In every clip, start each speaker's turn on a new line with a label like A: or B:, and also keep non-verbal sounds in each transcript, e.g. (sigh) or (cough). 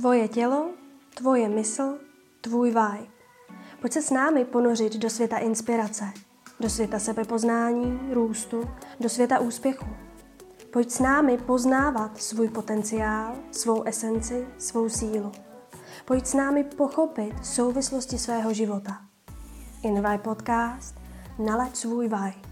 A: Tvoje tělo, tvoje mysl, tvůj vibe. Pojď se s námi ponořit do světa inspirace, do světa sebepoznání, růstu, do světa úspěchu. Pojď s námi poznávat svůj potenciál, svou esenci, svou sílu. Pojď s námi pochopit souvislosti svého života. Invite Podcast Nalaď svůj vibe.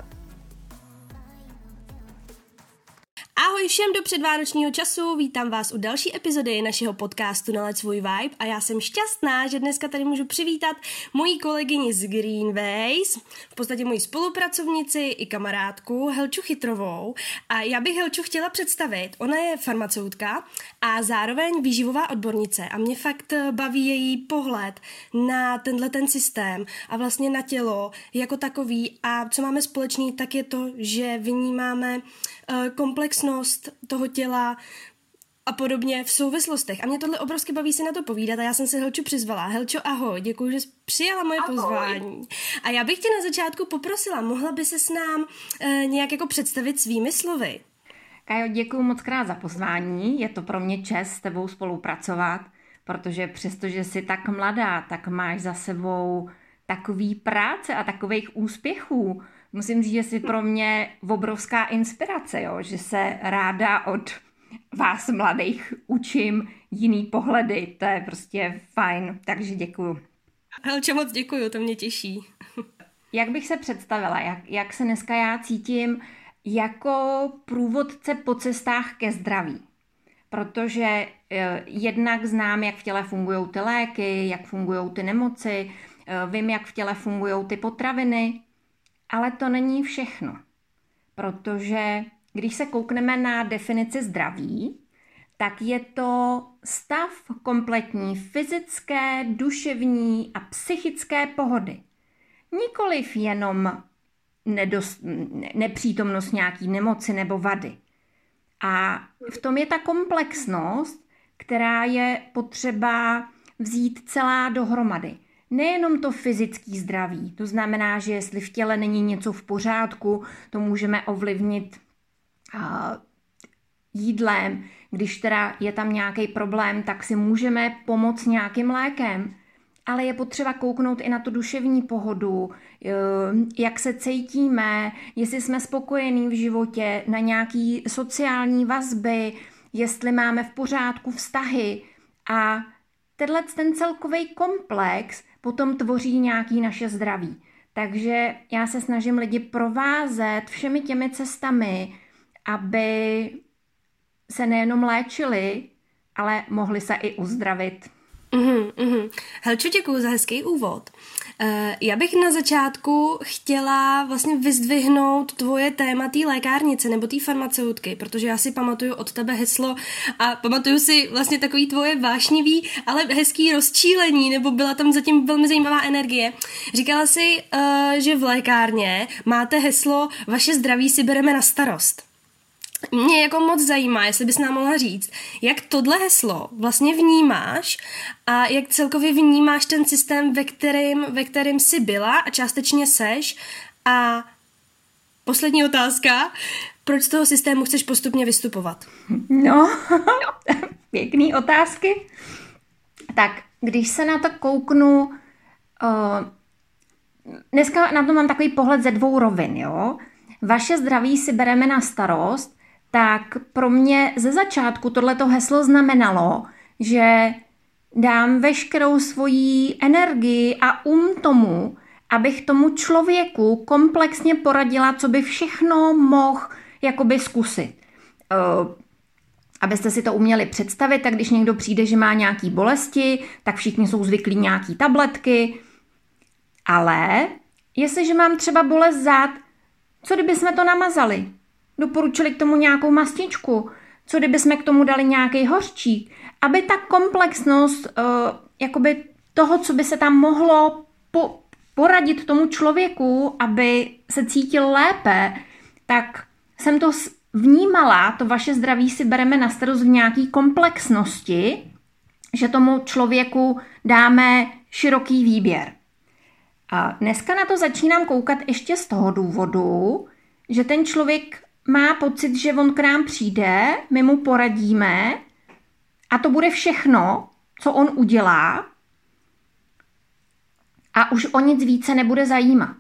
A: Všem do předvánočního času, vítám vás u další epizody našeho podcastu Naled svůj vibe. A já jsem šťastná, že dneska tady můžu přivítat moji kolegyni z Greenways, v podstatě moji spolupracovnici i kamarádku Helču Chytrovou. A já bych Helču chtěla představit, ona je farmaceutka a zároveň výživová odbornice. A mě fakt baví její pohled na tenhle ten systém a vlastně na tělo jako takový. A co máme společný, tak je to, že vnímáme komplexnost činnost toho těla a podobně v souvislostech. A mě tohle obrovsky baví si na to povídat a já jsem se Helču přizvala. Helčo, ahoj, děkuji, že jsi přijala moje ahoj. pozvání. A já bych tě na začátku poprosila, mohla by se s nám e, nějak jako představit svými slovy?
B: Kajo, děkuji moc krát za pozvání. Je to pro mě čest s tebou spolupracovat, protože přestože jsi tak mladá, tak máš za sebou takový práce a takových úspěchů, musím říct, že jsi pro mě obrovská inspirace, jo? že se ráda od vás mladých učím jiný pohledy, to je prostě fajn, takže děkuju.
A: Helče, moc děkuju, to mě těší.
B: jak bych se představila, jak, jak se dneska já cítím jako průvodce po cestách ke zdraví? Protože eh, jednak znám, jak v těle fungují ty léky, jak fungují ty nemoci, eh, vím, jak v těle fungují ty potraviny, ale to není všechno, protože když se koukneme na definici zdraví, tak je to stav kompletní fyzické, duševní a psychické pohody. Nikoliv jenom nedost, nepřítomnost nějaký nemoci nebo vady. A v tom je ta komplexnost, která je potřeba vzít celá dohromady nejenom to fyzické zdraví. To znamená, že jestli v těle není něco v pořádku, to můžeme ovlivnit uh, jídlem. Když teda je tam nějaký problém, tak si můžeme pomoct nějakým lékem. Ale je potřeba kouknout i na tu duševní pohodu, jak se cítíme, jestli jsme spokojení v životě, na nějaký sociální vazby, jestli máme v pořádku vztahy. A tenhle ten celkový komplex potom tvoří nějaký naše zdraví. Takže já se snažím lidi provázet všemi těmi cestami, aby se nejenom léčili, ale mohli se i uzdravit.
A: Mm-hmm, mm-hmm. Helčo, děkuji za hezký úvod. Uh, já bych na začátku chtěla vlastně vyzdvihnout tvoje téma té lékárnice nebo té farmaceutky, protože já si pamatuju od tebe heslo a pamatuju si vlastně takový tvoje vášnivý, ale hezký rozčílení, nebo byla tam zatím velmi zajímavá energie. Říkala si, uh, že v lékárně máte heslo vaše zdraví si bereme na starost. Mě jako moc zajímá, jestli bys nám mohla říct, jak tohle heslo vlastně vnímáš a jak celkově vnímáš ten systém, ve kterým, ve kterým jsi byla a částečně seš a poslední otázka, proč z toho systému chceš postupně vystupovat?
B: No, (laughs) pěkný otázky. Tak, když se na to kouknu, uh, dneska na to mám takový pohled ze dvou rovin, jo. Vaše zdraví si bereme na starost tak pro mě ze začátku tohleto heslo znamenalo, že dám veškerou svoji energii a um tomu, abych tomu člověku komplexně poradila, co by všechno mohl jakoby zkusit. Uh, abyste si to uměli představit, tak když někdo přijde, že má nějaký bolesti, tak všichni jsou zvyklí nějaký tabletky, ale jestliže mám třeba bolest zad, co kdyby jsme to namazali? Doporučili k tomu nějakou mastičku, co kdyby jsme k tomu dali nějaký hořčík, aby ta komplexnost uh, jakoby toho, co by se tam mohlo po, poradit tomu člověku, aby se cítil lépe, tak jsem to vnímala, to vaše zdraví si bereme na starost v nějaký komplexnosti, že tomu člověku dáme široký výběr. A dneska na to začínám koukat ještě z toho důvodu, že ten člověk má pocit, že on k nám přijde, my mu poradíme a to bude všechno co on udělá a už o nic více nebude zajímat.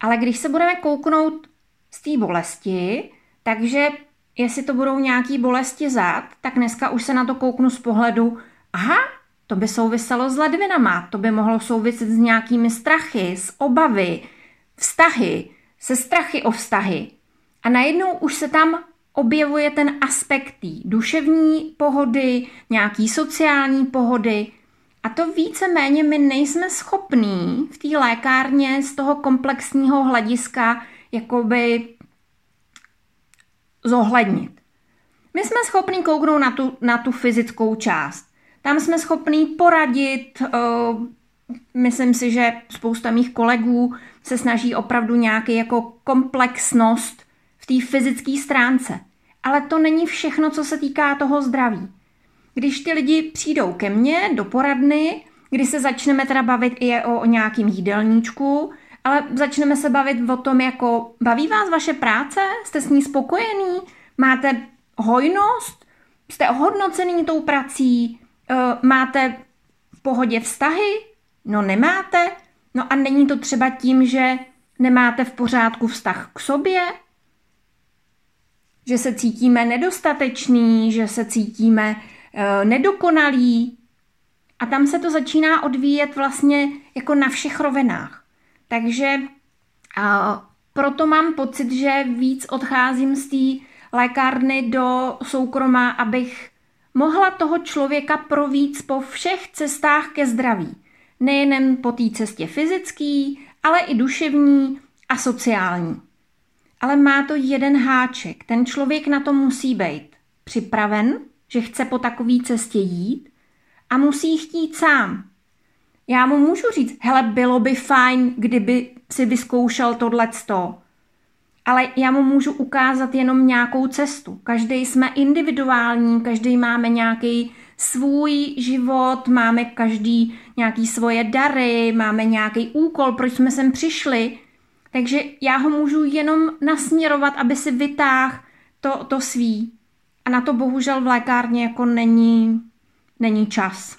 B: Ale když se budeme kouknout z té bolesti, takže jestli to budou nějaký bolesti zad, tak dneska už se na to kouknu z pohledu, aha, to by souviselo s ledvinama, to by mohlo souviset s nějakými strachy, s obavy, vztahy, se strachy o vztahy. A najednou už se tam objevuje ten aspekt té duševní pohody, nějaký sociální pohody. A to víceméně my nejsme schopní v té lékárně z toho komplexního hlediska jakoby zohlednit. My jsme schopni kouknout na tu, na tu fyzickou část. Tam jsme schopní poradit, uh, myslím si, že spousta mých kolegů se snaží opravdu nějaký jako komplexnost té fyzické stránce. Ale to není všechno, co se týká toho zdraví. Když ty lidi přijdou ke mně do poradny, kdy se začneme teda bavit i o, o nějakým jídelníčku, ale začneme se bavit o tom, jako baví vás vaše práce, jste s ní spokojený, máte hojnost, jste ohodnocený tou prací, eh, máte v pohodě vztahy, no nemáte, no a není to třeba tím, že nemáte v pořádku vztah k sobě, že se cítíme nedostatečný, že se cítíme uh, nedokonalí. A tam se to začíná odvíjet vlastně jako na všech rovinách. Takže uh, proto mám pocit, že víc odcházím z té lékárny do soukromá, abych mohla toho člověka províc po všech cestách ke zdraví. Nejen po té cestě fyzický, ale i duševní a sociální. Ale má to jeden háček. Ten člověk na to musí být připraven, že chce po takové cestě jít a musí chtít sám. Já mu můžu říct, hele, bylo by fajn, kdyby si vyzkoušel tohleto. Ale já mu můžu ukázat jenom nějakou cestu. Každý jsme individuální, každý máme nějaký svůj život, máme každý nějaký svoje dary, máme nějaký úkol, proč jsme sem přišli. Takže já ho můžu jenom nasměrovat, aby si vytáhl to, to svý. A na to bohužel v lékárně jako není, není čas.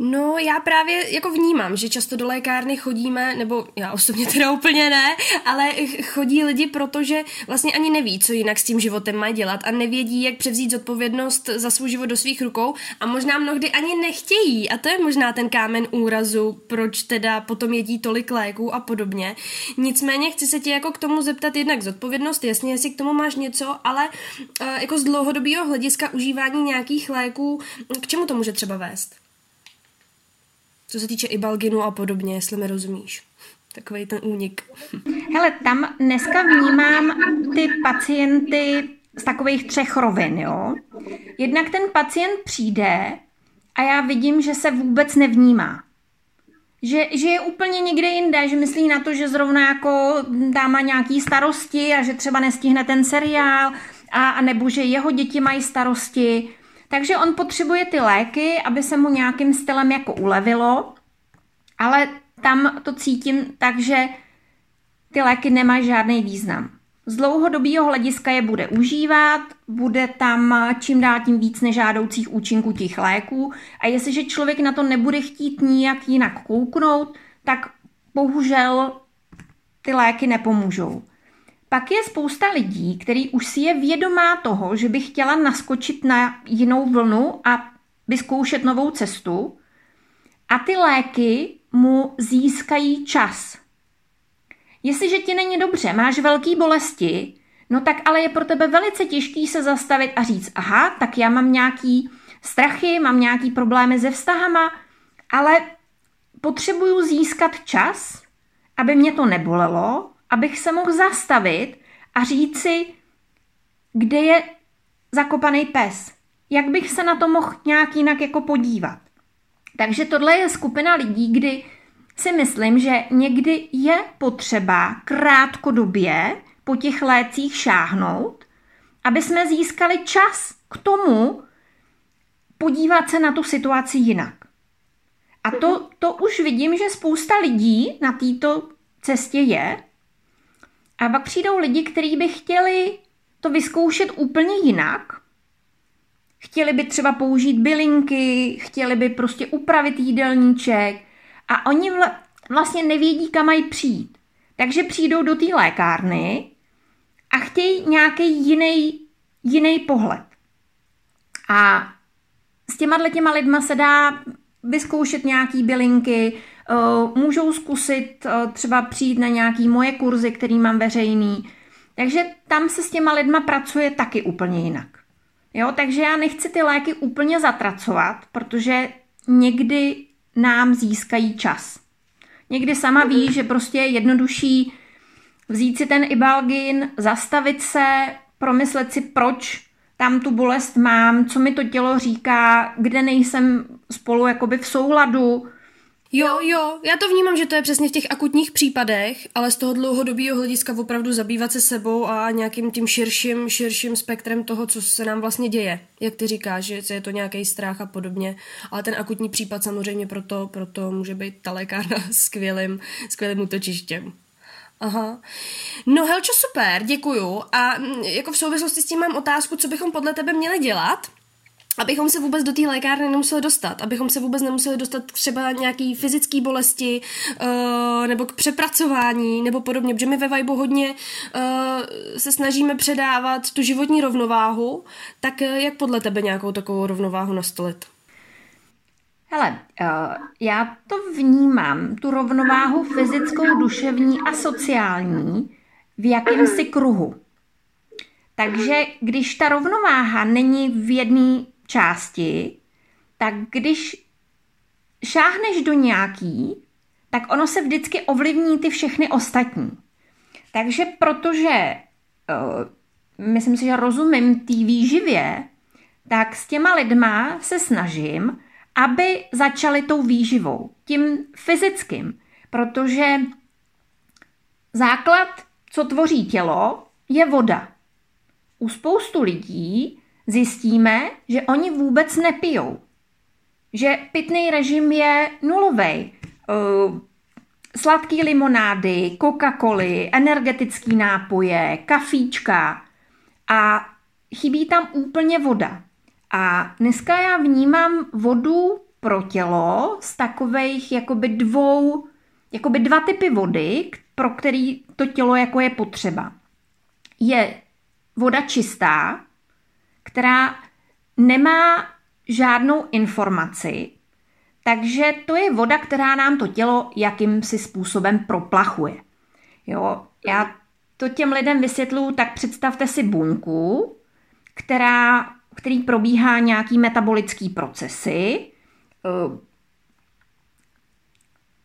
A: No, já právě jako vnímám, že často do lékárny chodíme, nebo já osobně teda úplně ne, ale chodí lidi, protože vlastně ani neví, co jinak s tím životem mají dělat a nevědí, jak převzít zodpovědnost za svůj život do svých rukou a možná mnohdy ani nechtějí a to je možná ten kámen úrazu, proč teda potom jedí tolik léků a podobně. Nicméně chci se tě jako k tomu zeptat jednak zodpovědnost, jasně, jestli k tomu máš něco, ale uh, jako z dlouhodobého hlediska užívání nějakých léků, k čemu to může třeba vést? Co se týče i balginu a podobně, jestli mi rozumíš. Takový ten únik.
B: Hele, tam dneska vnímám ty pacienty z takových třech rovin, jo. Jednak ten pacient přijde a já vidím, že se vůbec nevnímá. Že, že je úplně někde jinde, že myslí na to, že zrovna jako dáma nějaký starosti a že třeba nestihne ten seriál a, a nebo že jeho děti mají starosti takže on potřebuje ty léky, aby se mu nějakým stylem jako ulevilo, ale tam to cítím tak, že ty léky nemají žádný význam. Z dlouhodobého hlediska je bude užívat, bude tam čím dál tím víc nežádoucích účinků těch léků a jestliže člověk na to nebude chtít nijak jinak kouknout, tak bohužel ty léky nepomůžou. Pak je spousta lidí, který už si je vědomá toho, že by chtěla naskočit na jinou vlnu a vyzkoušet novou cestu a ty léky mu získají čas. Jestliže ti není dobře, máš velké bolesti, no tak ale je pro tebe velice těžký se zastavit a říct, aha, tak já mám nějaký strachy, mám nějaký problémy se vztahama, ale potřebuju získat čas, aby mě to nebolelo, abych se mohl zastavit a říct si, kde je zakopaný pes. Jak bych se na to mohl nějak jinak jako podívat. Takže tohle je skupina lidí, kdy si myslím, že někdy je potřeba krátkodobě po těch lécích šáhnout, aby jsme získali čas k tomu podívat se na tu situaci jinak. A to, to už vidím, že spousta lidí na této cestě je a pak přijdou lidi, kteří by chtěli to vyzkoušet úplně jinak, chtěli by třeba použít bylinky, chtěli by prostě upravit jídelníček a oni vla, vlastně nevědí, kam mají přijít. Takže přijdou do té lékárny a chtějí nějaký jiný, jiný pohled. A s těma těma lidma se dá vyzkoušet nějaký bylinky, můžou zkusit eh, třeba přijít na nějaký moje kurzy, který mám veřejný. Takže tam se s těma lidma pracuje taky úplně jinak. Jo, takže já nechci ty léky úplně zatracovat, protože někdy nám získají čas. Někdy sama ví, že prostě je jednodušší vzít si ten ibalgin, zastavit se, promyslet si, proč tam tu bolest mám, co mi to tělo říká, kde nejsem spolu jakoby v souladu.
A: Jo, jo, já to vnímám, že to je přesně v těch akutních případech, ale z toho dlouhodobého hlediska opravdu zabývat se sebou a nějakým tím širším, širším spektrem toho, co se nám vlastně děje. Jak ty říkáš, že je to nějaký strach a podobně, ale ten akutní případ samozřejmě proto, proto může být ta lékárna (laughs) skvělým, skvělým útočištěm. Aha. No Helčo, super, děkuju. A mm, jako v souvislosti s tím mám otázku, co bychom podle tebe měli dělat, abychom se vůbec do té lékárny nemuseli dostat, abychom se vůbec nemuseli dostat třeba nějaký fyzické bolesti uh, nebo k přepracování nebo podobně, protože my ve Vibe hodně uh, se snažíme předávat tu životní rovnováhu, tak uh, jak podle tebe nějakou takovou rovnováhu nastolit?
B: Hele, já to vnímám, tu rovnováhu fyzickou, duševní a sociální v jakémsi kruhu. Takže když ta rovnováha není v jedné části, tak když šáhneš do nějaký, tak ono se vždycky ovlivní ty všechny ostatní. Takže protože uh, myslím si, že rozumím té výživě, tak s těma lidma se snažím, aby začali tou výživou, tím fyzickým, protože základ, co tvoří tělo, je voda. U spoustu lidí zjistíme, že oni vůbec nepijou. Že pitný režim je nulový. Uh, sladký limonády, Coca-Coly, energetický nápoje, kafíčka a chybí tam úplně voda. A dneska já vnímám vodu pro tělo z takových jakoby dvou, jakoby dva typy vody, pro který to tělo jako je potřeba. Je voda čistá, která nemá žádnou informaci, takže to je voda, která nám to tělo jakýmsi způsobem proplachuje. Jo, já to těm lidem vysvětluji, tak představte si buňku, která který probíhá nějaký metabolický procesy. Eh,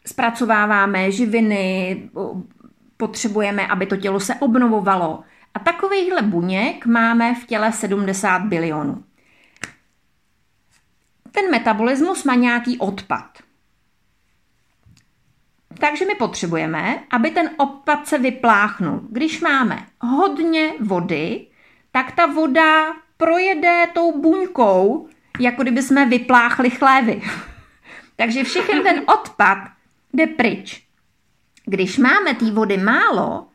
B: zpracováváme živiny, potřebujeme, aby to tělo se obnovovalo. A takovýchhle buněk máme v těle 70 bilionů. Ten metabolismus má nějaký odpad. Takže my potřebujeme, aby ten odpad se vypláchnul. Když máme hodně vody, tak ta voda projede tou buňkou, jako kdyby jsme vypláchli chlévy. (laughs) Takže všechny ten odpad jde pryč. Když máme té vody málo,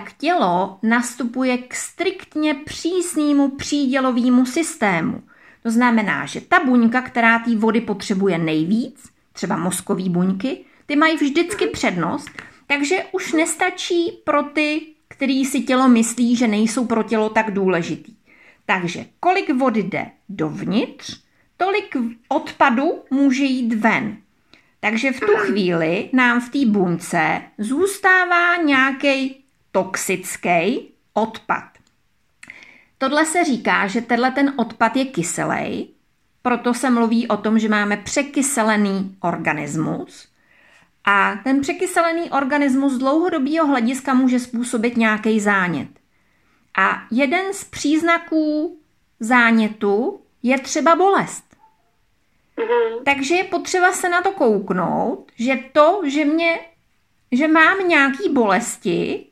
B: tak tělo nastupuje k striktně přísnému přídělovému systému. To znamená, že ta buňka, která té vody potřebuje nejvíc, třeba mozkové buňky, ty mají vždycky přednost, takže už nestačí pro ty, který si tělo myslí, že nejsou pro tělo tak důležitý. Takže kolik vody jde dovnitř, tolik odpadu může jít ven. Takže v tu chvíli nám v té buňce zůstává nějaký toxický odpad. Tohle se říká, že tenhle ten odpad je kyselý, proto se mluví o tom, že máme překyselený organismus. A ten překyselený organismus z dlouhodobého hlediska může způsobit nějaký zánět. A jeden z příznaků zánětu je třeba bolest. Mm-hmm. Takže je potřeba se na to kouknout, že to, že mě, že mám nějaký bolesti,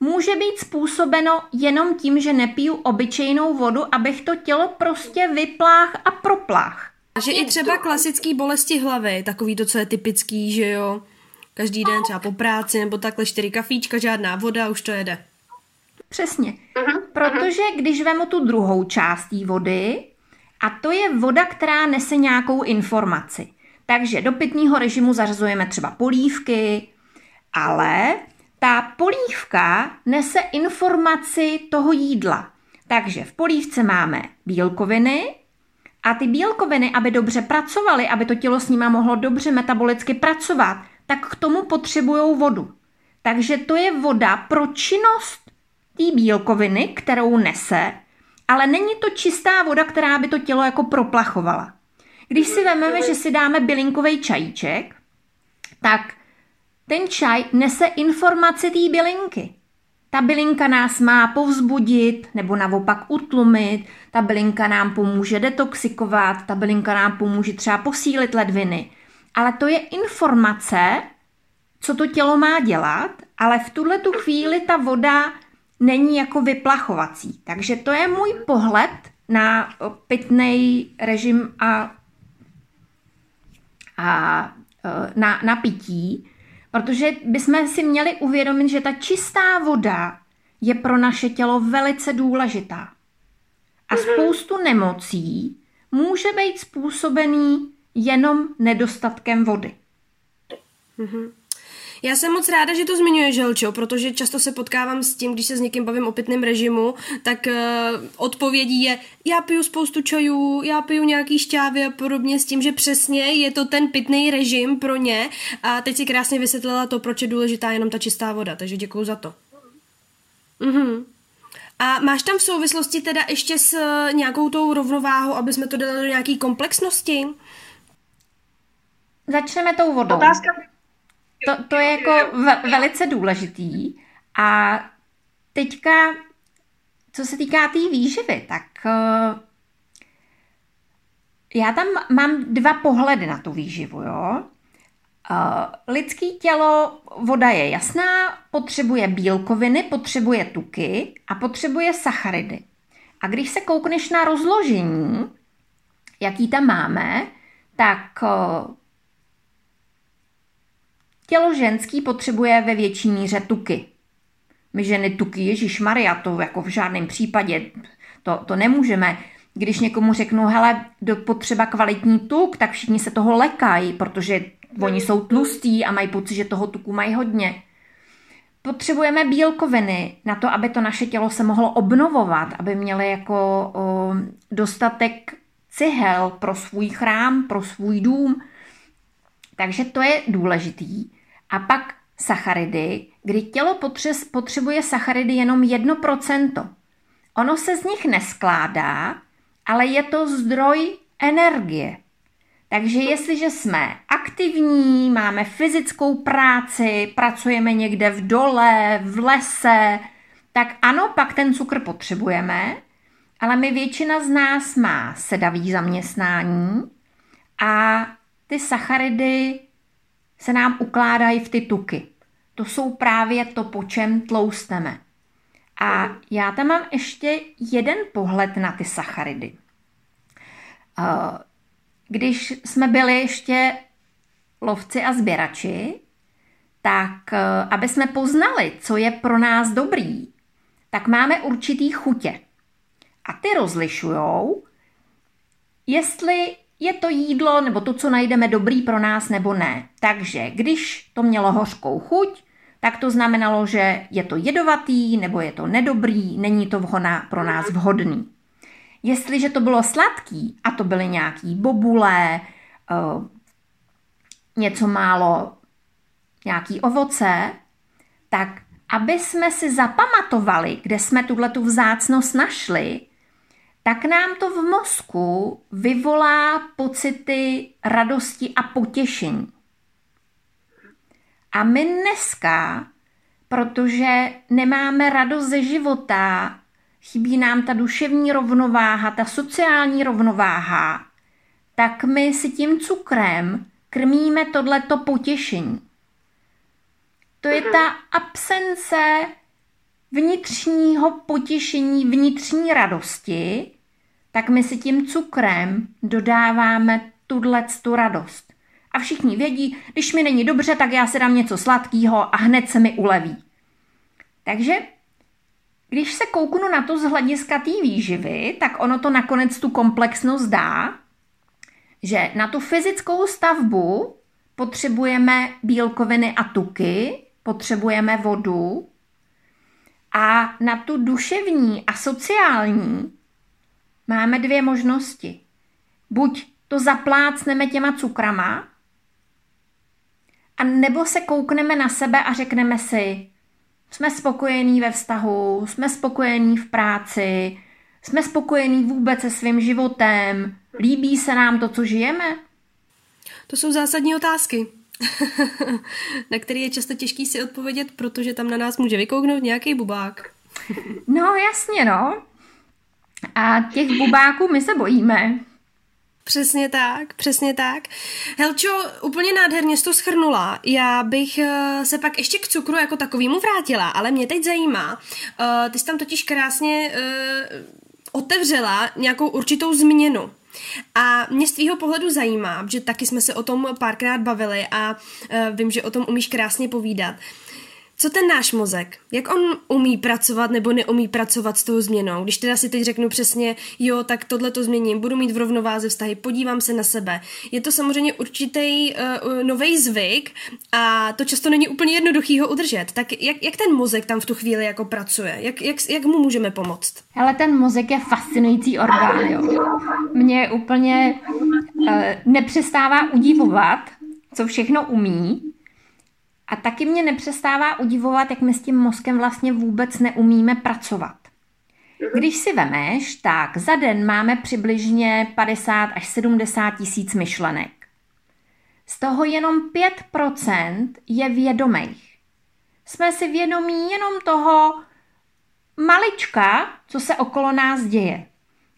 B: může být způsobeno jenom tím, že nepiju obyčejnou vodu, abych to tělo prostě vyplách a proplách.
A: Že i třeba klasický bolesti hlavy, takový to, co je typický, že jo, každý den třeba po práci nebo takhle čtyři kafíčka, žádná voda, už to jede.
B: Přesně. Uh-huh. Protože když vemu tu druhou část té vody, A to je voda, která nese nějakou informaci. Takže do pitného režimu zařazujeme třeba polívky, ale ta polívka nese informaci toho jídla. Takže v polívce máme bílkoviny a ty bílkoviny, aby dobře pracovaly, aby to tělo s nima mohlo dobře metabolicky pracovat, tak k tomu potřebují vodu. Takže to je voda pro činnost té bílkoviny, kterou nese, ale není to čistá voda, která by to tělo jako proplachovala. Když si vezmeme, že si dáme bylinkový čajíček, tak ten čaj nese informaci té bylinky. Ta bylinka nás má povzbudit nebo naopak utlumit, ta bylinka nám pomůže detoxikovat, ta bylinka nám pomůže třeba posílit ledviny. Ale to je informace, co to tělo má dělat, ale v tuhle tu chvíli ta voda není jako vyplachovací. Takže to je můj pohled na pitný režim a, a e, na, na pití, protože bychom si měli uvědomit, že ta čistá voda je pro naše tělo velice důležitá. A mhm. spoustu nemocí může být způsobený jenom nedostatkem vody.
A: Mm-hmm. Já jsem moc ráda, že to zmiňuje Želčo, protože často se potkávám s tím, když se s někým bavím o pitném režimu, tak uh, odpovědí je, já piju spoustu čajů, já piju nějaký šťávy a podobně s tím, že přesně je to ten pitný režim pro ně a teď si krásně vysvětlila to, proč je důležitá jenom ta čistá voda, takže děkuju za to. Mhm. A máš tam v souvislosti teda ještě s nějakou tou rovnováhou, aby jsme to dali do nějaké komplexnosti?
B: Začneme tou vodou. Otázka to, to je jako ve, velice důležitý. A teďka, co se týká té tý výživy, tak uh, já tam mám dva pohledy na tu výživu, jo. Uh, lidský tělo, voda je jasná, potřebuje bílkoviny, potřebuje tuky a potřebuje sacharidy. A když se koukneš na rozložení, jaký tam máme, tak uh, Tělo ženský potřebuje ve větší míře tuky. My ženy tuky, Ježíš Maria, to jako v žádném případě, to, to nemůžeme. Když někomu řeknu, hele, do potřeba kvalitní tuk, tak všichni se toho lekají, protože oni jsou tlustí a mají pocit, že toho tuku mají hodně. Potřebujeme bílkoviny na to, aby to naše tělo se mohlo obnovovat, aby měli jako o, dostatek cihel pro svůj chrám, pro svůj dům. Takže to je důležitý. A pak sacharidy, kdy tělo potřebuje sacharidy jenom 1%. Ono se z nich neskládá, ale je to zdroj energie. Takže jestliže jsme aktivní, máme fyzickou práci, pracujeme někde v dole, v lese, tak ano, pak ten cukr potřebujeme, ale my většina z nás má sedavý zaměstnání a ty sacharidy se nám ukládají v ty tuky. To jsou právě to, po čem tlousteme. A já tam mám ještě jeden pohled na ty sacharidy. Eh, když jsme byli ještě lovci a sběrači, tak eh, aby jsme poznali, co je pro nás dobrý, tak máme určitý chutě. A ty rozlišujou, jestli je to jídlo nebo to, co najdeme dobrý pro nás nebo ne. Takže když to mělo hořkou chuť, tak to znamenalo, že je to jedovatý nebo je to nedobrý, není to vhodná, pro nás vhodný. Jestliže to bylo sladký a to byly nějaký bobule, uh, něco málo, nějaký ovoce, tak aby jsme si zapamatovali, kde jsme tuhle tu vzácnost našli, tak nám to v mozku vyvolá pocity radosti a potěšení. A my dneska, protože nemáme radost ze života, chybí nám ta duševní rovnováha, ta sociální rovnováha, tak my si tím cukrem krmíme tohleto potěšení. To je ta absence vnitřního potěšení, vnitřní radosti, tak my si tím cukrem dodáváme tuhle tu radost. A všichni vědí, když mi není dobře, tak já si dám něco sladkého a hned se mi uleví. Takže když se kouknu na to z hlediska té výživy, tak ono to nakonec tu komplexnost dá, že na tu fyzickou stavbu potřebujeme bílkoviny a tuky, potřebujeme vodu a na tu duševní a sociální máme dvě možnosti. Buď to zaplácneme těma cukrama, a nebo se koukneme na sebe a řekneme si, jsme spokojení ve vztahu, jsme spokojení v práci, jsme spokojení vůbec se svým životem, líbí se nám to, co žijeme?
A: To jsou zásadní otázky, (laughs) na které je často těžký si odpovědět, protože tam na nás může vykouknout nějaký bubák.
B: no jasně, no. A těch bubáků my se bojíme.
A: Přesně tak, přesně tak. Helčo, úplně nádherně jsi to schrnula. Já bych uh, se pak ještě k cukru jako takovýmu vrátila, ale mě teď zajímá, uh, ty jsi tam totiž krásně uh, otevřela nějakou určitou změnu. A mě z tvýho pohledu zajímá, že taky jsme se o tom párkrát bavili a vím, že o tom umíš krásně povídat. Co ten náš mozek? Jak on umí pracovat nebo neumí pracovat s tou změnou? Když teda si teď řeknu přesně, jo, tak tohle to změním, budu mít v rovnováze vztahy, podívám se na sebe. Je to samozřejmě určitý uh, nový zvyk a to často není úplně jednoduchý ho udržet. Tak jak, jak ten mozek tam v tu chvíli jako pracuje? Jak, jak, jak mu můžeme pomoct?
B: Ale ten mozek je fascinující orgán, jo. Mě úplně uh, nepřestává udivovat, co všechno umí a taky mě nepřestává udivovat, jak my s tím mozkem vlastně vůbec neumíme pracovat. Když si vemeš, tak za den máme přibližně 50 až 70 tisíc myšlenek. Z toho jenom 5% je vědomých. Jsme si vědomí jenom toho malička, co se okolo nás děje.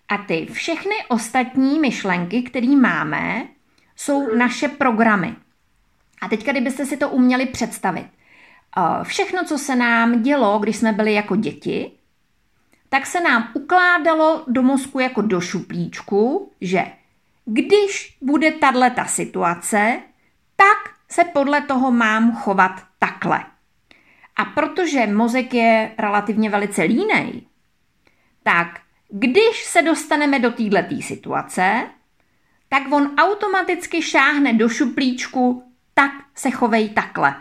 B: A ty všechny ostatní myšlenky, které máme, jsou naše programy. A teďka, kdybyste si to uměli představit. Eh, všechno, co se nám dělo, když jsme byli jako děti, tak se nám ukládalo do mozku jako do šuplíčku, že když bude tato situace, tak se podle toho mám chovat takhle. A protože mozek je relativně velice línej, tak když se dostaneme do této situace, tak on automaticky šáhne do šuplíčku tak se chovej takhle.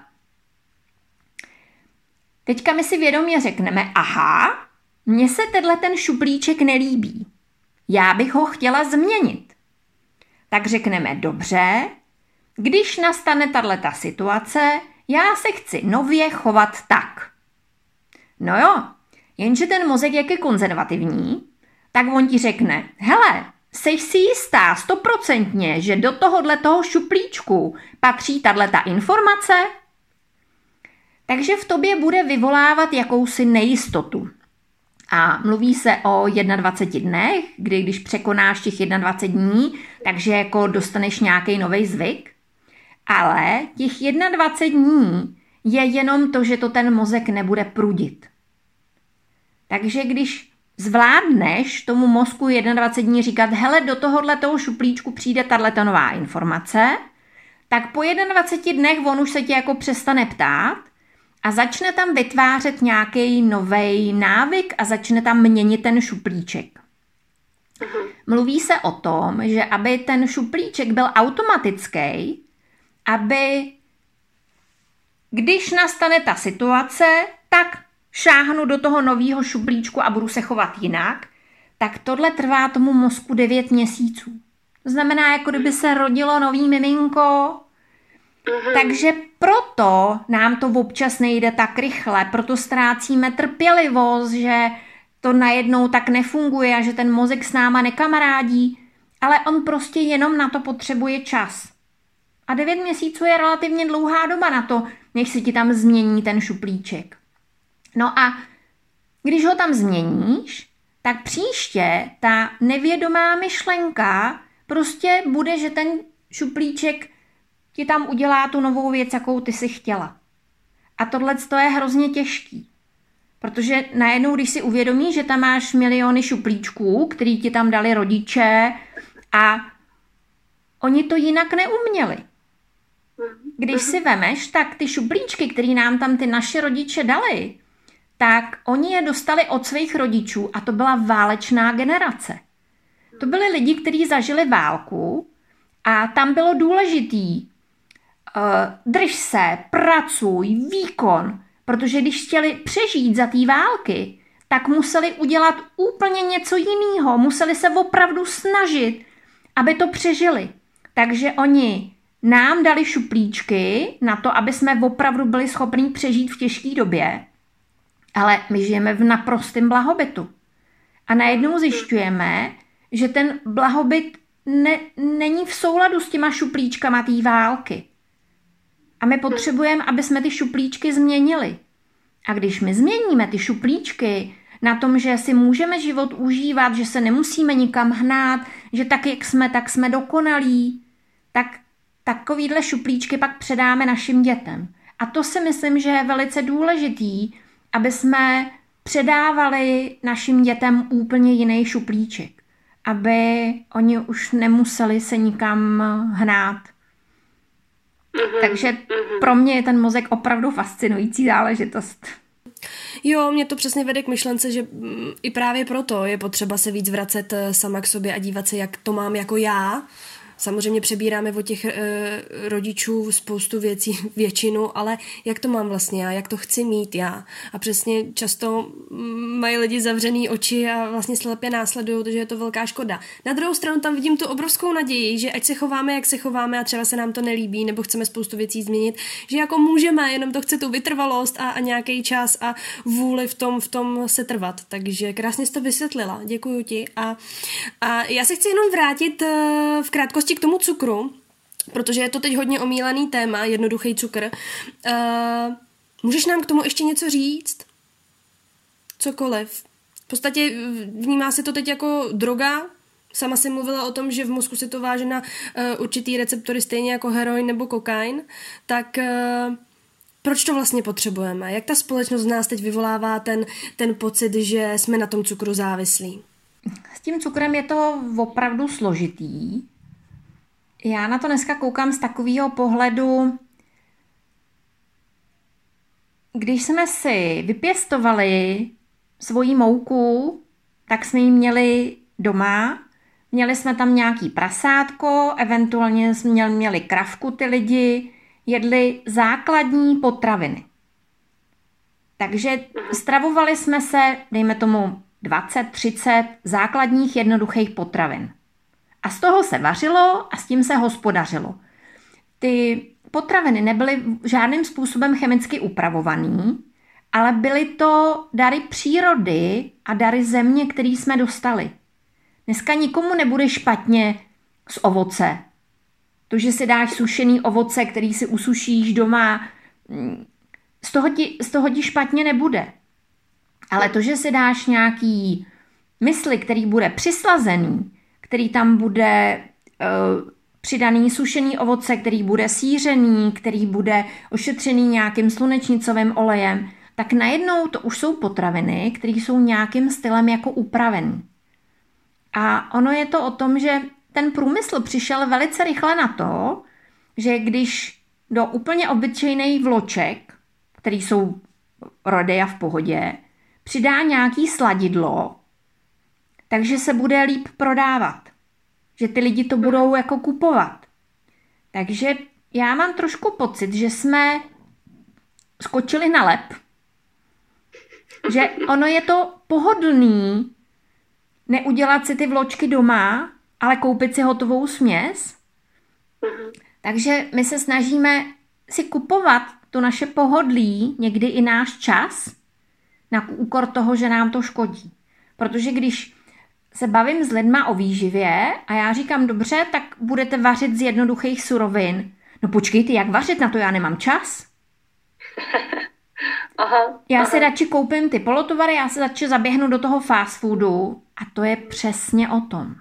B: Teďka my si vědomě řekneme, aha, mně se tenhle ten šuplíček nelíbí. Já bych ho chtěla změnit. Tak řekneme, dobře, když nastane tato situace, já se chci nově chovat tak. No jo, jenže ten mozek, jak je konzervativní, tak on ti řekne, hele, Jsi si jistá stoprocentně, že do tohohle toho šuplíčku patří tato informace? Takže v tobě bude vyvolávat jakousi nejistotu. A mluví se o 21 dnech, kdy když překonáš těch 21 dní, takže jako dostaneš nějaký nový zvyk. Ale těch 21 dní je jenom to, že to ten mozek nebude prudit. Takže když zvládneš tomu mozku 21 dní říkat, hele, do tohohle toho šuplíčku přijde tato nová informace, tak po 21 dnech on už se tě jako přestane ptát a začne tam vytvářet nějaký nový návyk a začne tam měnit ten šuplíček. Mluví se o tom, že aby ten šuplíček byl automatický, aby když nastane ta situace, tak šáhnu do toho nového šuplíčku a budu se chovat jinak, tak tohle trvá tomu mozku 9 měsíců. To znamená, jako kdyby se rodilo nový miminko. Mhm. Takže proto nám to občas nejde tak rychle, proto ztrácíme trpělivost, že to najednou tak nefunguje a že ten mozek s náma nekamarádí, ale on prostě jenom na to potřebuje čas. A 9 měsíců je relativně dlouhá doba na to, než se ti tam změní ten šuplíček. No a když ho tam změníš, tak příště ta nevědomá myšlenka prostě bude, že ten šuplíček ti tam udělá tu novou věc, jakou ty si chtěla. A tohle je hrozně těžký. Protože najednou, když si uvědomíš, že tam máš miliony šuplíčků, který ti tam dali rodiče a oni to jinak neuměli. Když si vemeš, tak ty šuplíčky, které nám tam ty naše rodiče dali, tak oni je dostali od svých rodičů a to byla válečná generace. To byli lidi, kteří zažili válku a tam bylo důležitý uh, drž se, pracuj, výkon, protože když chtěli přežít za té války, tak museli udělat úplně něco jiného, museli se opravdu snažit, aby to přežili. Takže oni nám dali šuplíčky na to, aby jsme opravdu byli schopni přežít v těžké době, ale my žijeme v naprostém blahobytu. A najednou zjišťujeme, že ten blahobyt ne, není v souladu s těma šuplíčkama té války. A my potřebujeme, aby jsme ty šuplíčky změnili. A když my změníme ty šuplíčky na tom, že si můžeme život užívat, že se nemusíme nikam hnát, že tak, jak jsme, tak jsme dokonalí, tak takovýhle šuplíčky pak předáme našim dětem. A to si myslím, že je velice důležitý, aby jsme předávali našim dětem úplně jiný šuplíček. Aby oni už nemuseli se nikam hnát. Mm-hmm. Takže mm-hmm. pro mě je ten mozek opravdu fascinující záležitost.
A: Jo, mě to přesně vede k myšlence, že mm, i právě proto je potřeba se víc vracet eh, sama k sobě a dívat se, jak to mám jako já, Samozřejmě přebíráme od těch e, rodičů spoustu věcí, (laughs) většinu, ale jak to mám vlastně já, jak to chci mít já. A přesně často mají lidi zavřený oči a vlastně slepě následují, takže je to velká škoda. Na druhou stranu tam vidím tu obrovskou naději, že ať se chováme, jak se chováme a třeba se nám to nelíbí, nebo chceme spoustu věcí změnit, že jako můžeme, jenom to chce tu vytrvalost a, a nějaký čas a vůli v tom, v tom se trvat. Takže krásně jsi to vysvětlila, děkuji ti. A, a já se chci jenom vrátit uh, v krátkosti krátkosti k tomu cukru, protože je to teď hodně omílaný téma, jednoduchý cukr. Uh, můžeš nám k tomu ještě něco říct? Cokoliv. V podstatě vnímá se to teď jako droga, Sama si mluvila o tom, že v mozku se to váže na uh, určitý receptory stejně jako heroin nebo kokain. Tak uh, proč to vlastně potřebujeme? Jak ta společnost v nás teď vyvolává ten, ten pocit, že jsme na tom cukru závislí?
B: S tím cukrem je to opravdu složitý, já na to dneska koukám z takového pohledu, když jsme si vypěstovali svoji mouku, tak jsme ji měli doma, měli jsme tam nějaký prasátko, eventuálně jsme měli kravku ty lidi, jedli základní potraviny. Takže stravovali jsme se, dejme tomu, 20-30 základních jednoduchých potravin. A z toho se vařilo a s tím se hospodařilo. Ty potraviny nebyly žádným způsobem chemicky upravovaný, ale byly to dary přírody a dary země, který jsme dostali. Dneska nikomu nebude špatně z ovoce. To, že si dáš sušený ovoce, který si usušíš doma, z toho ti, z toho ti špatně nebude. Ale to, že si dáš nějaký mysli, který bude přislazený, který tam bude uh, přidaný sušený ovoce, který bude sířený, který bude ošetřený nějakým slunečnicovým olejem, tak najednou to už jsou potraviny, které jsou nějakým stylem jako upravený. A ono je to o tom, že ten průmysl přišel velice rychle na to, že když do úplně obyčejných vloček, které jsou rody a v pohodě, přidá nějaký sladidlo, takže se bude líp prodávat. Že ty lidi to budou jako kupovat. Takže já mám trošku pocit, že jsme skočili na lep. Že ono je to pohodlný neudělat si ty vločky doma, ale koupit si hotovou směs. Takže my se snažíme si kupovat to naše pohodlí, někdy i náš čas, na úkor toho, že nám to škodí. Protože když se bavím s lidma o výživě a já říkám, dobře, tak budete vařit z jednoduchých surovin. No počkejte, jak vařit na to, já nemám čas. (laughs) aha, já aha. si radši koupím ty polotovary, já se radši zaběhnu do toho fast foodu a to je přesně o tom.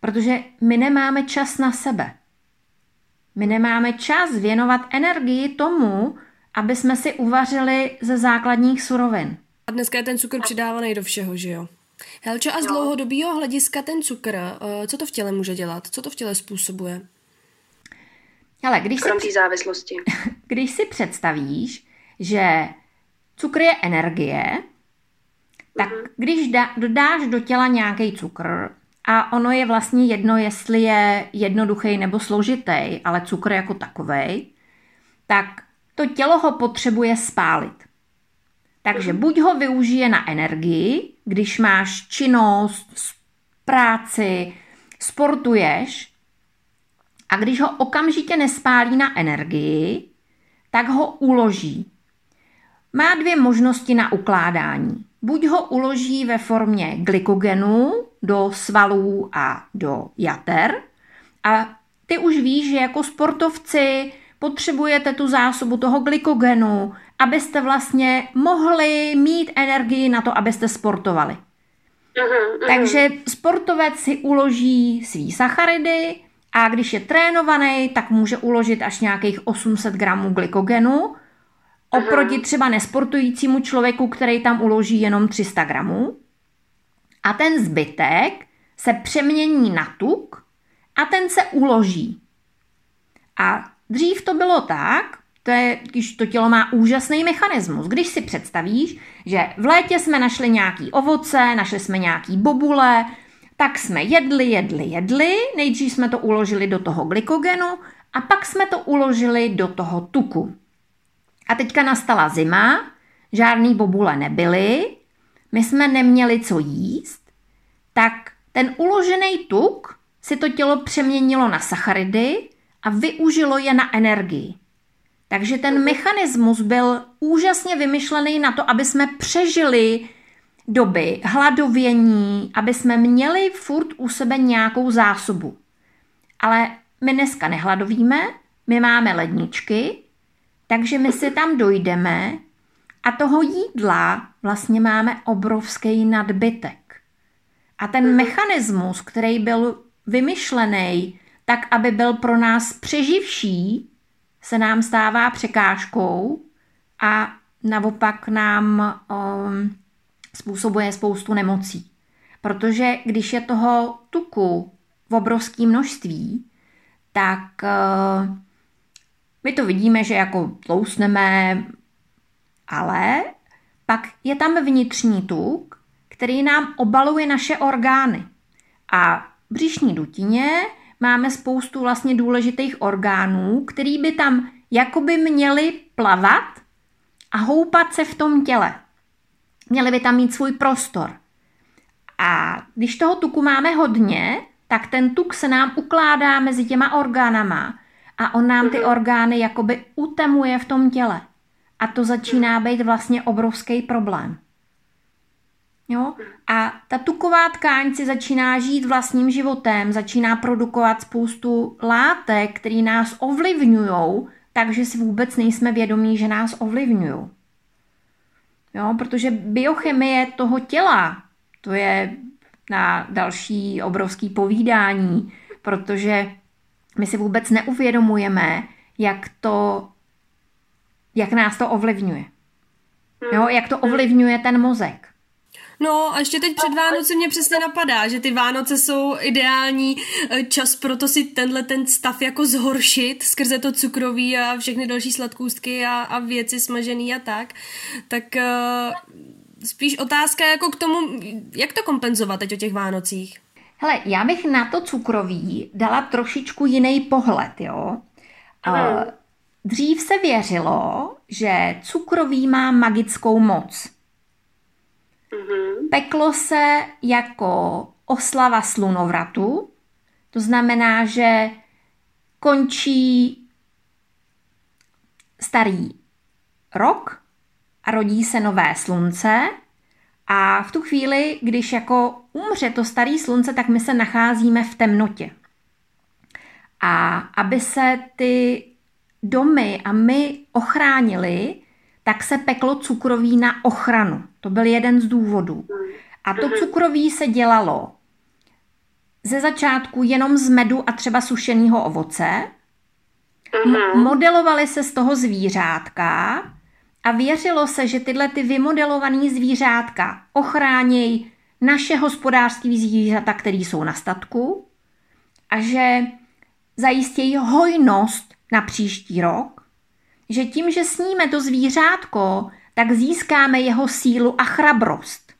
B: Protože my nemáme čas na sebe. My nemáme čas věnovat energii tomu, aby jsme si uvařili ze základních surovin.
A: A dneska je ten cukr přidávaný do všeho, že jo? Helčo, a z dlouhodobého hlediska ten cukr, eh, co to v těle může dělat? Co to v těle způsobuje?
B: Ale když
C: Krom si, závislosti. (laughs)
B: Když si představíš, že cukr je energie, tak
A: Mhm.
B: když da, dodáš do těla nějaký cukr, a ono je vlastně jedno, jestli je jednoduchý nebo složitý, ale cukr jako takovej, tak to tělo ho potřebuje spálit. Takže buď ho využije na energii, když máš činnost, práci, sportuješ, a když ho okamžitě nespálí na energii, tak ho uloží. Má dvě možnosti na ukládání. Buď ho uloží ve formě glykogenu do svalů a do jater. A ty už víš, že jako sportovci potřebujete tu zásobu toho glykogenu, abyste vlastně mohli mít energii na to, abyste sportovali.
A: Mhm, mhm.
B: Takže sportovec si uloží svý sacharidy a když je trénovaný, tak může uložit až nějakých 800 gramů glykogenu, oproti třeba nesportujícímu člověku, který tam uloží jenom 300 gramů. A ten zbytek se přemění na tuk a ten se uloží. A dřív to bylo tak, to je, když to tělo má úžasný mechanismus. Když si představíš, že v létě jsme našli nějaký ovoce, našli jsme nějaký bobule, tak jsme jedli, jedli, jedli, nejdřív jsme to uložili do toho glykogenu a pak jsme to uložili do toho tuku. A teďka nastala zima, žádný bobule nebyly, my jsme neměli co jíst, tak ten uložený tuk si to tělo přeměnilo na sacharidy a využilo je na energii. Takže ten mechanismus byl úžasně vymyšlený na to, aby jsme přežili doby hladovění, aby jsme měli furt u sebe nějakou zásobu. Ale my dneska nehladovíme, my máme ledničky, takže my si tam dojdeme a toho jídla vlastně máme obrovský nadbytek. A ten mechanismus, který byl vymyšlený tak, aby byl pro nás přeživší, se nám stává překážkou a naopak nám um, způsobuje spoustu nemocí. Protože když je toho tuku v obrovském množství, tak uh, my to vidíme, že jako tlousneme, ale pak je tam vnitřní tuk, který nám obaluje naše orgány. A v břišní dutině máme spoustu vlastně důležitých orgánů, který by tam jakoby měli plavat a houpat se v tom těle. Měli by tam mít svůj prostor. A když toho tuku máme hodně, tak ten tuk se nám ukládá mezi těma orgánama a on nám ty orgány jakoby utemuje v tom těle. A to začíná být vlastně obrovský problém. Jo? A ta tuková tkáň si začíná žít vlastním životem, začíná produkovat spoustu látek, které nás ovlivňují, takže si vůbec nejsme vědomí, že nás ovlivňují. Jo, protože biochemie toho těla, to je na další obrovský povídání, protože my si vůbec neuvědomujeme, jak to, jak nás to ovlivňuje. Jo, jak to ovlivňuje ten mozek.
A: No a ještě teď před Vánoci mě přesně napadá, že ty Vánoce jsou ideální eh, čas pro to si tenhle ten stav jako zhoršit skrze to cukroví a všechny další sladkůstky a, a věci smažený a tak. Tak uh, spíš otázka jako k tomu, jak to kompenzovat teď o těch Vánocích?
B: Hele, já bych na to cukroví dala trošičku jiný pohled, jo. Uh, dřív se věřilo, že cukroví má magickou moc. Peklo se jako oslava slunovratu, to znamená, že končí starý rok a rodí se nové slunce. A v tu chvíli, když jako umře to staré slunce, tak my se nacházíme v temnotě. A aby se ty domy a my ochránili, tak se peklo cukroví na ochranu. To byl jeden z důvodů. A to cukroví se dělalo ze začátku jenom z medu a třeba sušeného ovoce. M- modelovali se z toho zvířátka a věřilo se, že tyhle ty vymodelované zvířátka ochránějí naše hospodářské zvířata, které jsou na statku a že zajistějí hojnost na příští rok že tím, že sníme to zvířátko, tak získáme jeho sílu a chrabrost.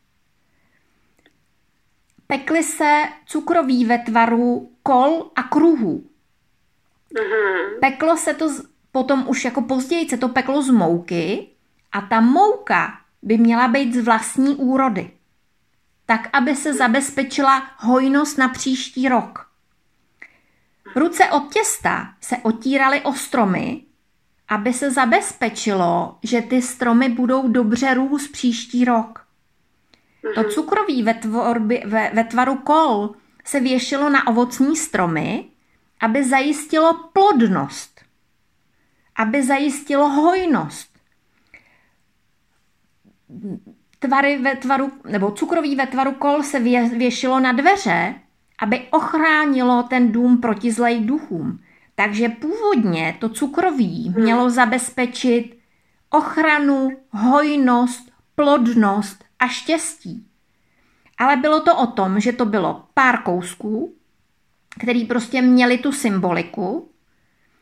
B: Pekly se cukroví ve tvaru kol a kruhů. Mm-hmm. Peklo se to potom už jako později se to peklo z mouky a ta mouka by měla být z vlastní úrody. Tak, aby se zabezpečila hojnost na příští rok. Ruce od těsta se otíraly o stromy, aby se zabezpečilo, že ty stromy budou dobře růst příští rok. To mhm. cukroví ve, tvorby, ve, ve tvaru kol se věšilo na ovocní stromy, aby zajistilo plodnost, aby zajistilo hojnost. Tvary ve tvaru, nebo cukroví ve tvaru kol se vě, věšilo na dveře, aby ochránilo ten dům proti zlej duchům. Takže původně to cukroví hmm. mělo zabezpečit ochranu, hojnost, plodnost a štěstí. Ale bylo to o tom, že to bylo pár kousků, který prostě měli tu symboliku.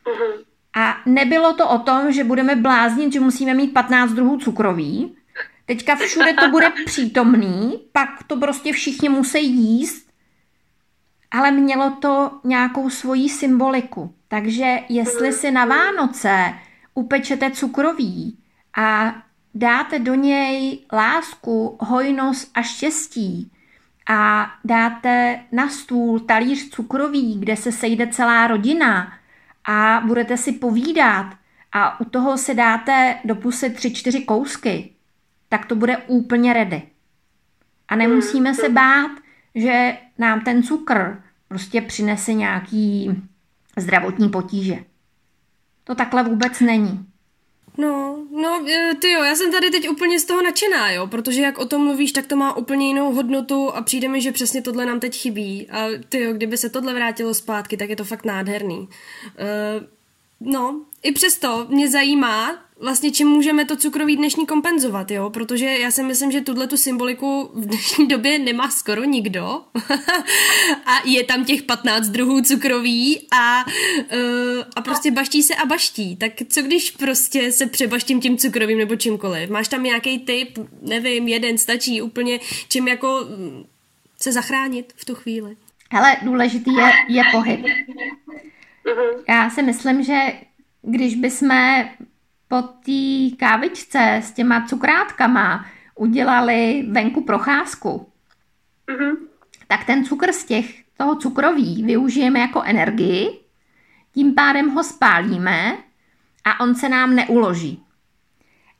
B: Hmm. A nebylo to o tom, že budeme bláznit, že musíme mít 15 druhů cukroví. Teďka všude to bude (laughs) přítomný, pak to prostě všichni musí jíst, ale mělo to nějakou svoji symboliku. Takže jestli si na Vánoce upečete cukroví a dáte do něj lásku, hojnost a štěstí a dáte na stůl talíř cukroví, kde se sejde celá rodina a budete si povídat a u toho si dáte do pusy tři, čtyři kousky, tak to bude úplně ready. A nemusíme se bát, že nám ten cukr prostě přinese nějaký zdravotní potíže. To takhle vůbec není.
A: No, no, e, ty jo, já jsem tady teď úplně z toho nadšená, jo, protože jak o tom mluvíš, tak to má úplně jinou hodnotu a přijde mi, že přesně tohle nám teď chybí a ty jo, kdyby se tohle vrátilo zpátky, tak je to fakt nádherný. Uh, no, i přesto mě zajímá, vlastně čím můžeme to cukroví dnešní kompenzovat, jo? Protože já si myslím, že tuhle tu symboliku v dnešní době nemá skoro nikdo (laughs) a je tam těch 15 druhů cukroví a, uh, a prostě baští se a baští. Tak co když prostě se přebaštím tím cukrovým nebo čímkoliv? Máš tam nějaký typ, nevím, jeden stačí úplně, čím jako mm, se zachránit v tu chvíli?
B: Hele, důležitý je, je pohyb. Mhm. Já si myslím, že když bychom po té kávičce s těma cukrátkama udělali venku procházku, mm-hmm. tak ten cukr z těch, toho cukroví využijeme jako energii, tím pádem ho spálíme a on se nám neuloží.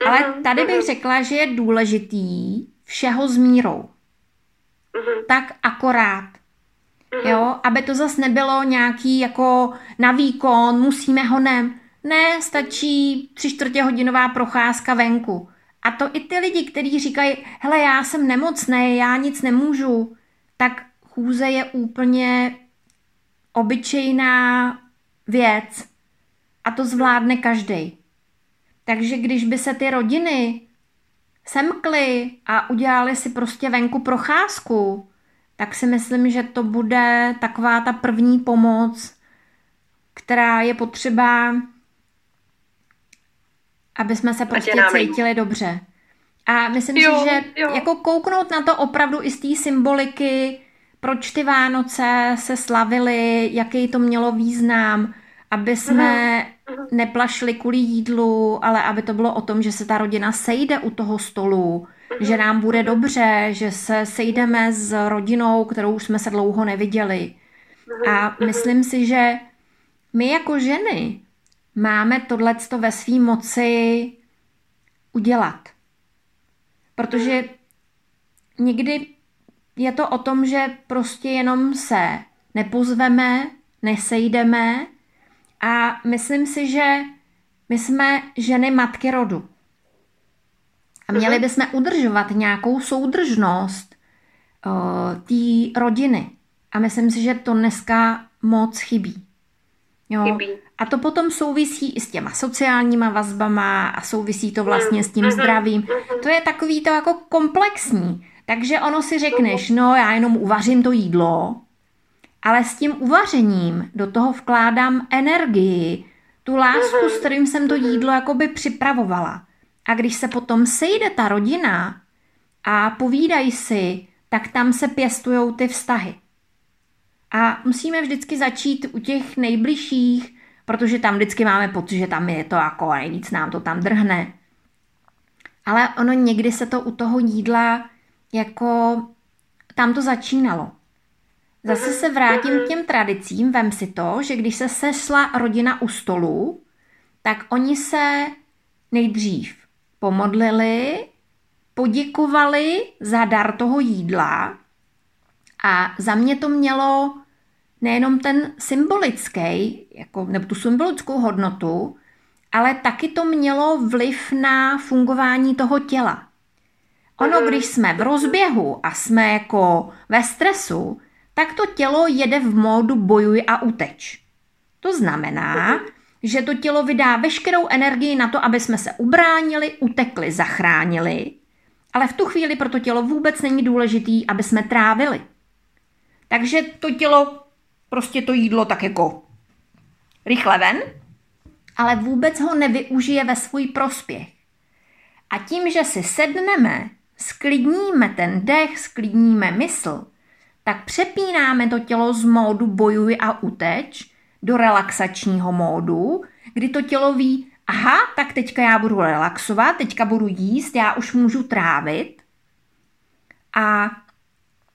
B: Mm-hmm. Ale mhm, tady bych mm-hmm. řekla, že je důležitý všeho s mírou. Mm-hmm. Tak akorát. Mm-hmm. Jo, aby to zase nebylo nějaký jako na výkon, musíme ho nem. Ne, stačí tři čtvrtě hodinová procházka venku. A to i ty lidi, kteří říkají, hele, já jsem nemocný, já nic nemůžu, tak chůze je úplně obyčejná věc a to zvládne každý. Takže když by se ty rodiny semkly a udělali si prostě venku procházku, tak si myslím, že to bude taková ta první pomoc, která je potřeba aby jsme se prostě cítili dobře. A myslím jo, si, že jo. jako kouknout na to opravdu i z té symboliky, proč ty Vánoce se slavily, jaký to mělo význam, aby jsme uh-huh. neplašli kvůli jídlu, ale aby to bylo o tom, že se ta rodina sejde u toho stolu, uh-huh. že nám bude dobře, že se sejdeme s rodinou, kterou jsme se dlouho neviděli. Uh-huh. A myslím si, že my jako ženy máme tohleto ve své moci udělat. Protože někdy je to o tom, že prostě jenom se nepozveme, nesejdeme a myslím si, že my jsme ženy matky rodu. A měli mhm. bychom udržovat nějakou soudržnost uh, té rodiny. A myslím si, že to dneska moc chybí. Jo? Chybí. A to potom souvisí i s těma sociálníma vazbama a souvisí to vlastně s tím mhm. zdravím. Mhm. To je takový to jako komplexní. Takže ono si řekneš, no já jenom uvařím to jídlo, ale s tím uvařením do toho vkládám energii, tu lásku, s kterým jsem to jídlo jakoby připravovala. A když se potom sejde ta rodina a povídají si, tak tam se pěstují ty vztahy. A musíme vždycky začít u těch nejbližších, protože tam vždycky máme pocit, že tam je to jako nejvíc nám to tam drhne. Ale ono někdy se to u toho jídla jako tam to začínalo. Zase se vrátím k těm tradicím, vem si to, že když se sešla rodina u stolu, tak oni se nejdřív pomodlili, poděkovali za dar toho jídla a za mě to mělo nejenom ten symbolický, jako, nebo tu symbolickou hodnotu, ale taky to mělo vliv na fungování toho těla. Ono, když jsme v rozběhu a jsme jako ve stresu, tak to tělo jede v módu bojuj a uteč. To znamená, že to tělo vydá veškerou energii na to, aby jsme se ubránili, utekli, zachránili, ale v tu chvíli pro to tělo vůbec není důležitý, aby jsme trávili. Takže to tělo prostě to jídlo tak jako rychle ven, ale vůbec ho nevyužije ve svůj prospěch. A tím, že si sedneme, sklidníme ten dech, sklidníme mysl, tak přepínáme to tělo z módu bojuj a uteč do relaxačního módu, kdy to tělo ví, aha, tak teďka já budu relaxovat, teďka budu jíst, já už můžu trávit a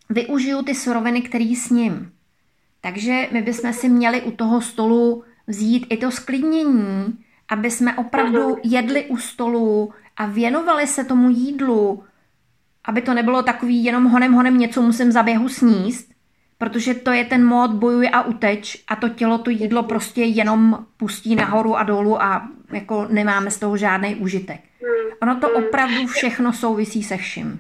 B: využiju ty suroviny, které s ním. Takže my bychom si měli u toho stolu vzít i to sklidnění, aby jsme opravdu jedli u stolu a věnovali se tomu jídlu, aby to nebylo takový jenom honem honem něco musím za běhu sníst, protože to je ten mód bojuj a uteč a to tělo to jídlo prostě jenom pustí nahoru a dolů a jako nemáme z toho žádný užitek. Ono to opravdu všechno souvisí se vším.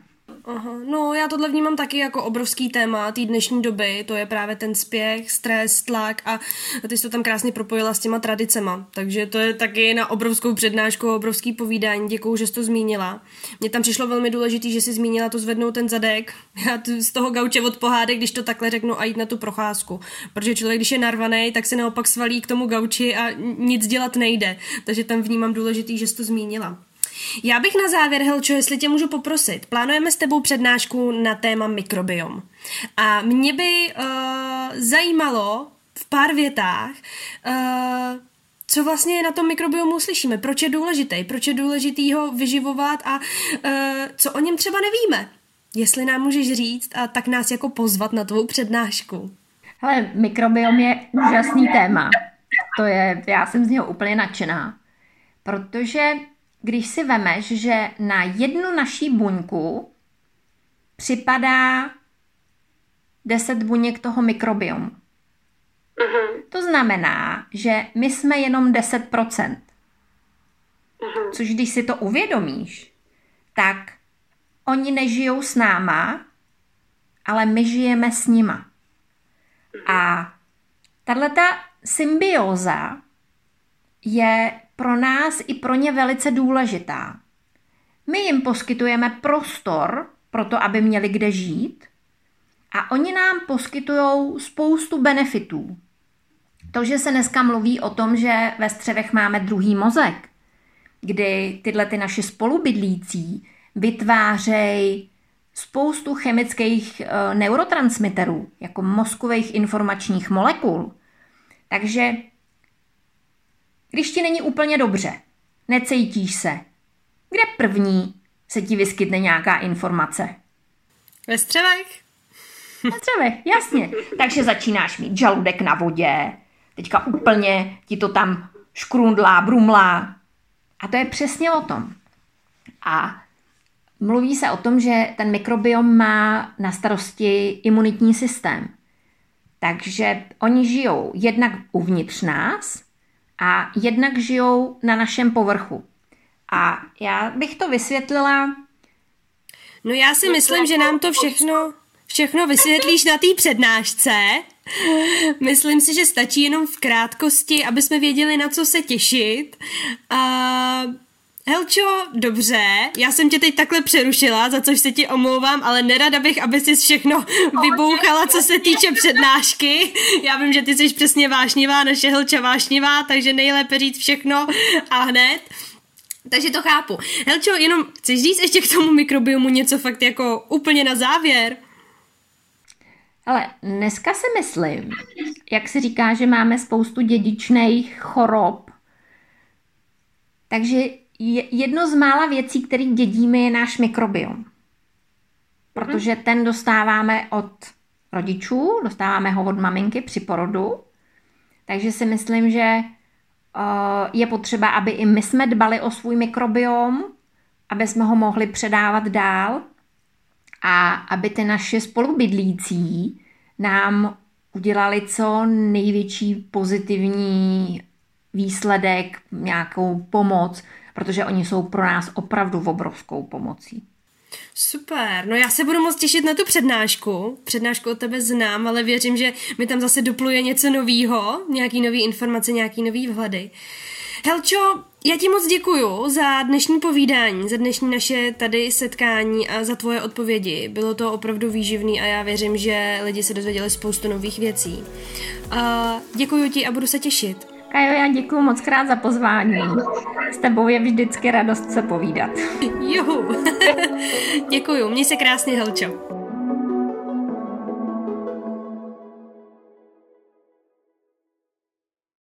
A: Aha. No, já tohle vnímám taky jako obrovský téma té dnešní doby, to je právě ten spěch, stres, tlak a ty jsi to tam krásně propojila s těma tradicema, takže to je taky na obrovskou přednášku, obrovský povídání, děkuju, že jsi to zmínila. Mně tam přišlo velmi důležitý, že jsi zmínila to zvednout ten zadek, (laughs) já z toho gauče od pohádek, když to takhle řeknu a jít na tu procházku, protože člověk, když je narvaný, tak se naopak svalí k tomu gauči a nic dělat nejde, takže tam vnímám důležitý, že jsi to zmínila. Já bych na závěr, Helčo, jestli tě můžu poprosit, plánujeme s tebou přednášku na téma mikrobiom. A mě by uh, zajímalo v pár větách, uh, co vlastně na tom mikrobiomu slyšíme, proč je důležitý, proč je důležitý ho vyživovat a uh, co o něm třeba nevíme. Jestli nám můžeš říct a tak nás jako pozvat na tvou přednášku.
B: Ale mikrobiom je úžasný téma. To je, já jsem z něho úplně nadšená. Protože když si vemeš, že na jednu naší buňku připadá 10 buněk toho mikrobiomu. Uh-huh. To znamená, že my jsme jenom 10%. Uh-huh. Což když si to uvědomíš, tak oni nežijou s náma, ale my žijeme s nima. Uh-huh. A tato symbióza je pro nás i pro ně velice důležitá. My jim poskytujeme prostor pro to, aby měli kde žít a oni nám poskytují spoustu benefitů. To, že se dneska mluví o tom, že ve střevech máme druhý mozek, kdy tyhle ty naši spolubydlící vytvářejí spoustu chemických e, neurotransmiterů, jako mozkových informačních molekul. Takže když ti není úplně dobře, necítíš se, kde první se ti vyskytne nějaká informace?
A: Ve střevech. (laughs)
B: Ve střevech, jasně. Takže začínáš mít žaludek na vodě, teďka úplně ti to tam škrundlá, brumlá. A to je přesně o tom. A mluví se o tom, že ten mikrobiom má na starosti imunitní systém. Takže oni žijou jednak uvnitř nás, a jednak žijou na našem povrchu. A já bych to vysvětlila.
A: No já si myslím, že nám to všechno, všechno vysvětlíš na té přednášce. Myslím si, že stačí jenom v krátkosti, aby jsme věděli, na co se těšit. A Helčo, dobře, já jsem tě teď takhle přerušila, za což se ti omlouvám, ale nerada bych, aby si všechno vybouchala, co se týče přednášky. Já vím, že ty jsi přesně vášnivá, naše Helča vášnivá, takže nejlépe říct všechno a hned. Takže to chápu. Helčo, jenom chceš říct ještě k tomu mikrobiomu něco fakt jako úplně na závěr?
B: Ale dneska si myslím, jak se říká, že máme spoustu dědičných chorob, takže jedno z mála věcí, které dědíme, je náš mikrobiom. Protože ten dostáváme od rodičů, dostáváme ho od maminky při porodu. Takže si myslím, že je potřeba, aby i my jsme dbali o svůj mikrobiom, aby jsme ho mohli předávat dál a aby ty naše spolubydlící nám udělali co největší pozitivní výsledek, nějakou pomoc, protože oni jsou pro nás opravdu obrovskou pomocí.
A: Super, no já se budu moc těšit na tu přednášku. Přednášku od tebe znám, ale věřím, že mi tam zase dopluje něco novýho, nějaký nový informace, nějaký nový vhledy. Helčo, já ti moc děkuju za dnešní povídání, za dnešní naše tady setkání a za tvoje odpovědi. Bylo to opravdu výživný a já věřím, že lidi se dozvěděli spoustu nových věcí. A děkuju ti a budu se těšit.
B: Kajo, já děkuji moc krát za pozvání. S tebou je vždycky radost se povídat.
A: Juhu. (laughs) děkuju, měj se krásně, Helčo.